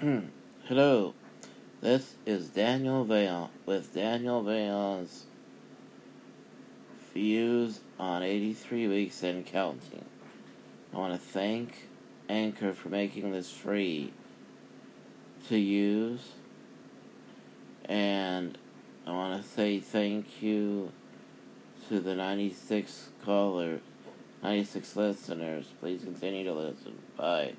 Hmm. Hello, this is Daniel Vail with Daniel Vail's views on 83 weeks and counting. I want to thank Anchor for making this free to use, and I want to say thank you to the 96 callers, 96 listeners. Please continue to listen. Bye.